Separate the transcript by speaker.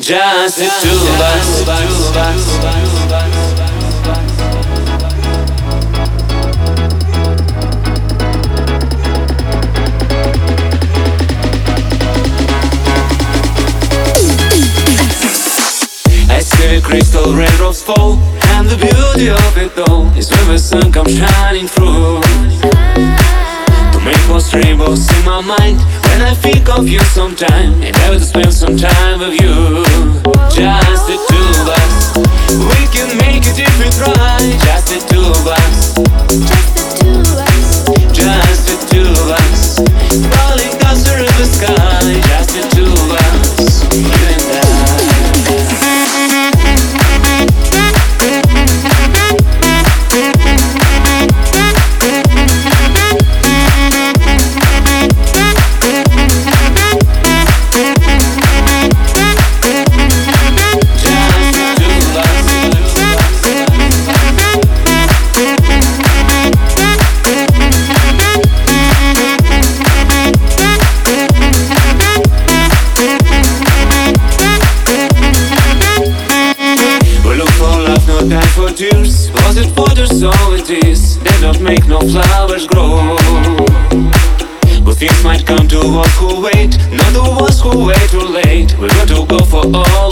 Speaker 1: Just the two of us. I see crystal raindrops fall, and the beauty of it all is when the sun comes shining through. To make what's rainbows in my mind when I think of you sometime, and I will spend some time with you. Just tears. Was it water, so it is. They don't make no flowers grow. But things might come to us who wait, not the ones who wait too late. We're going to go for all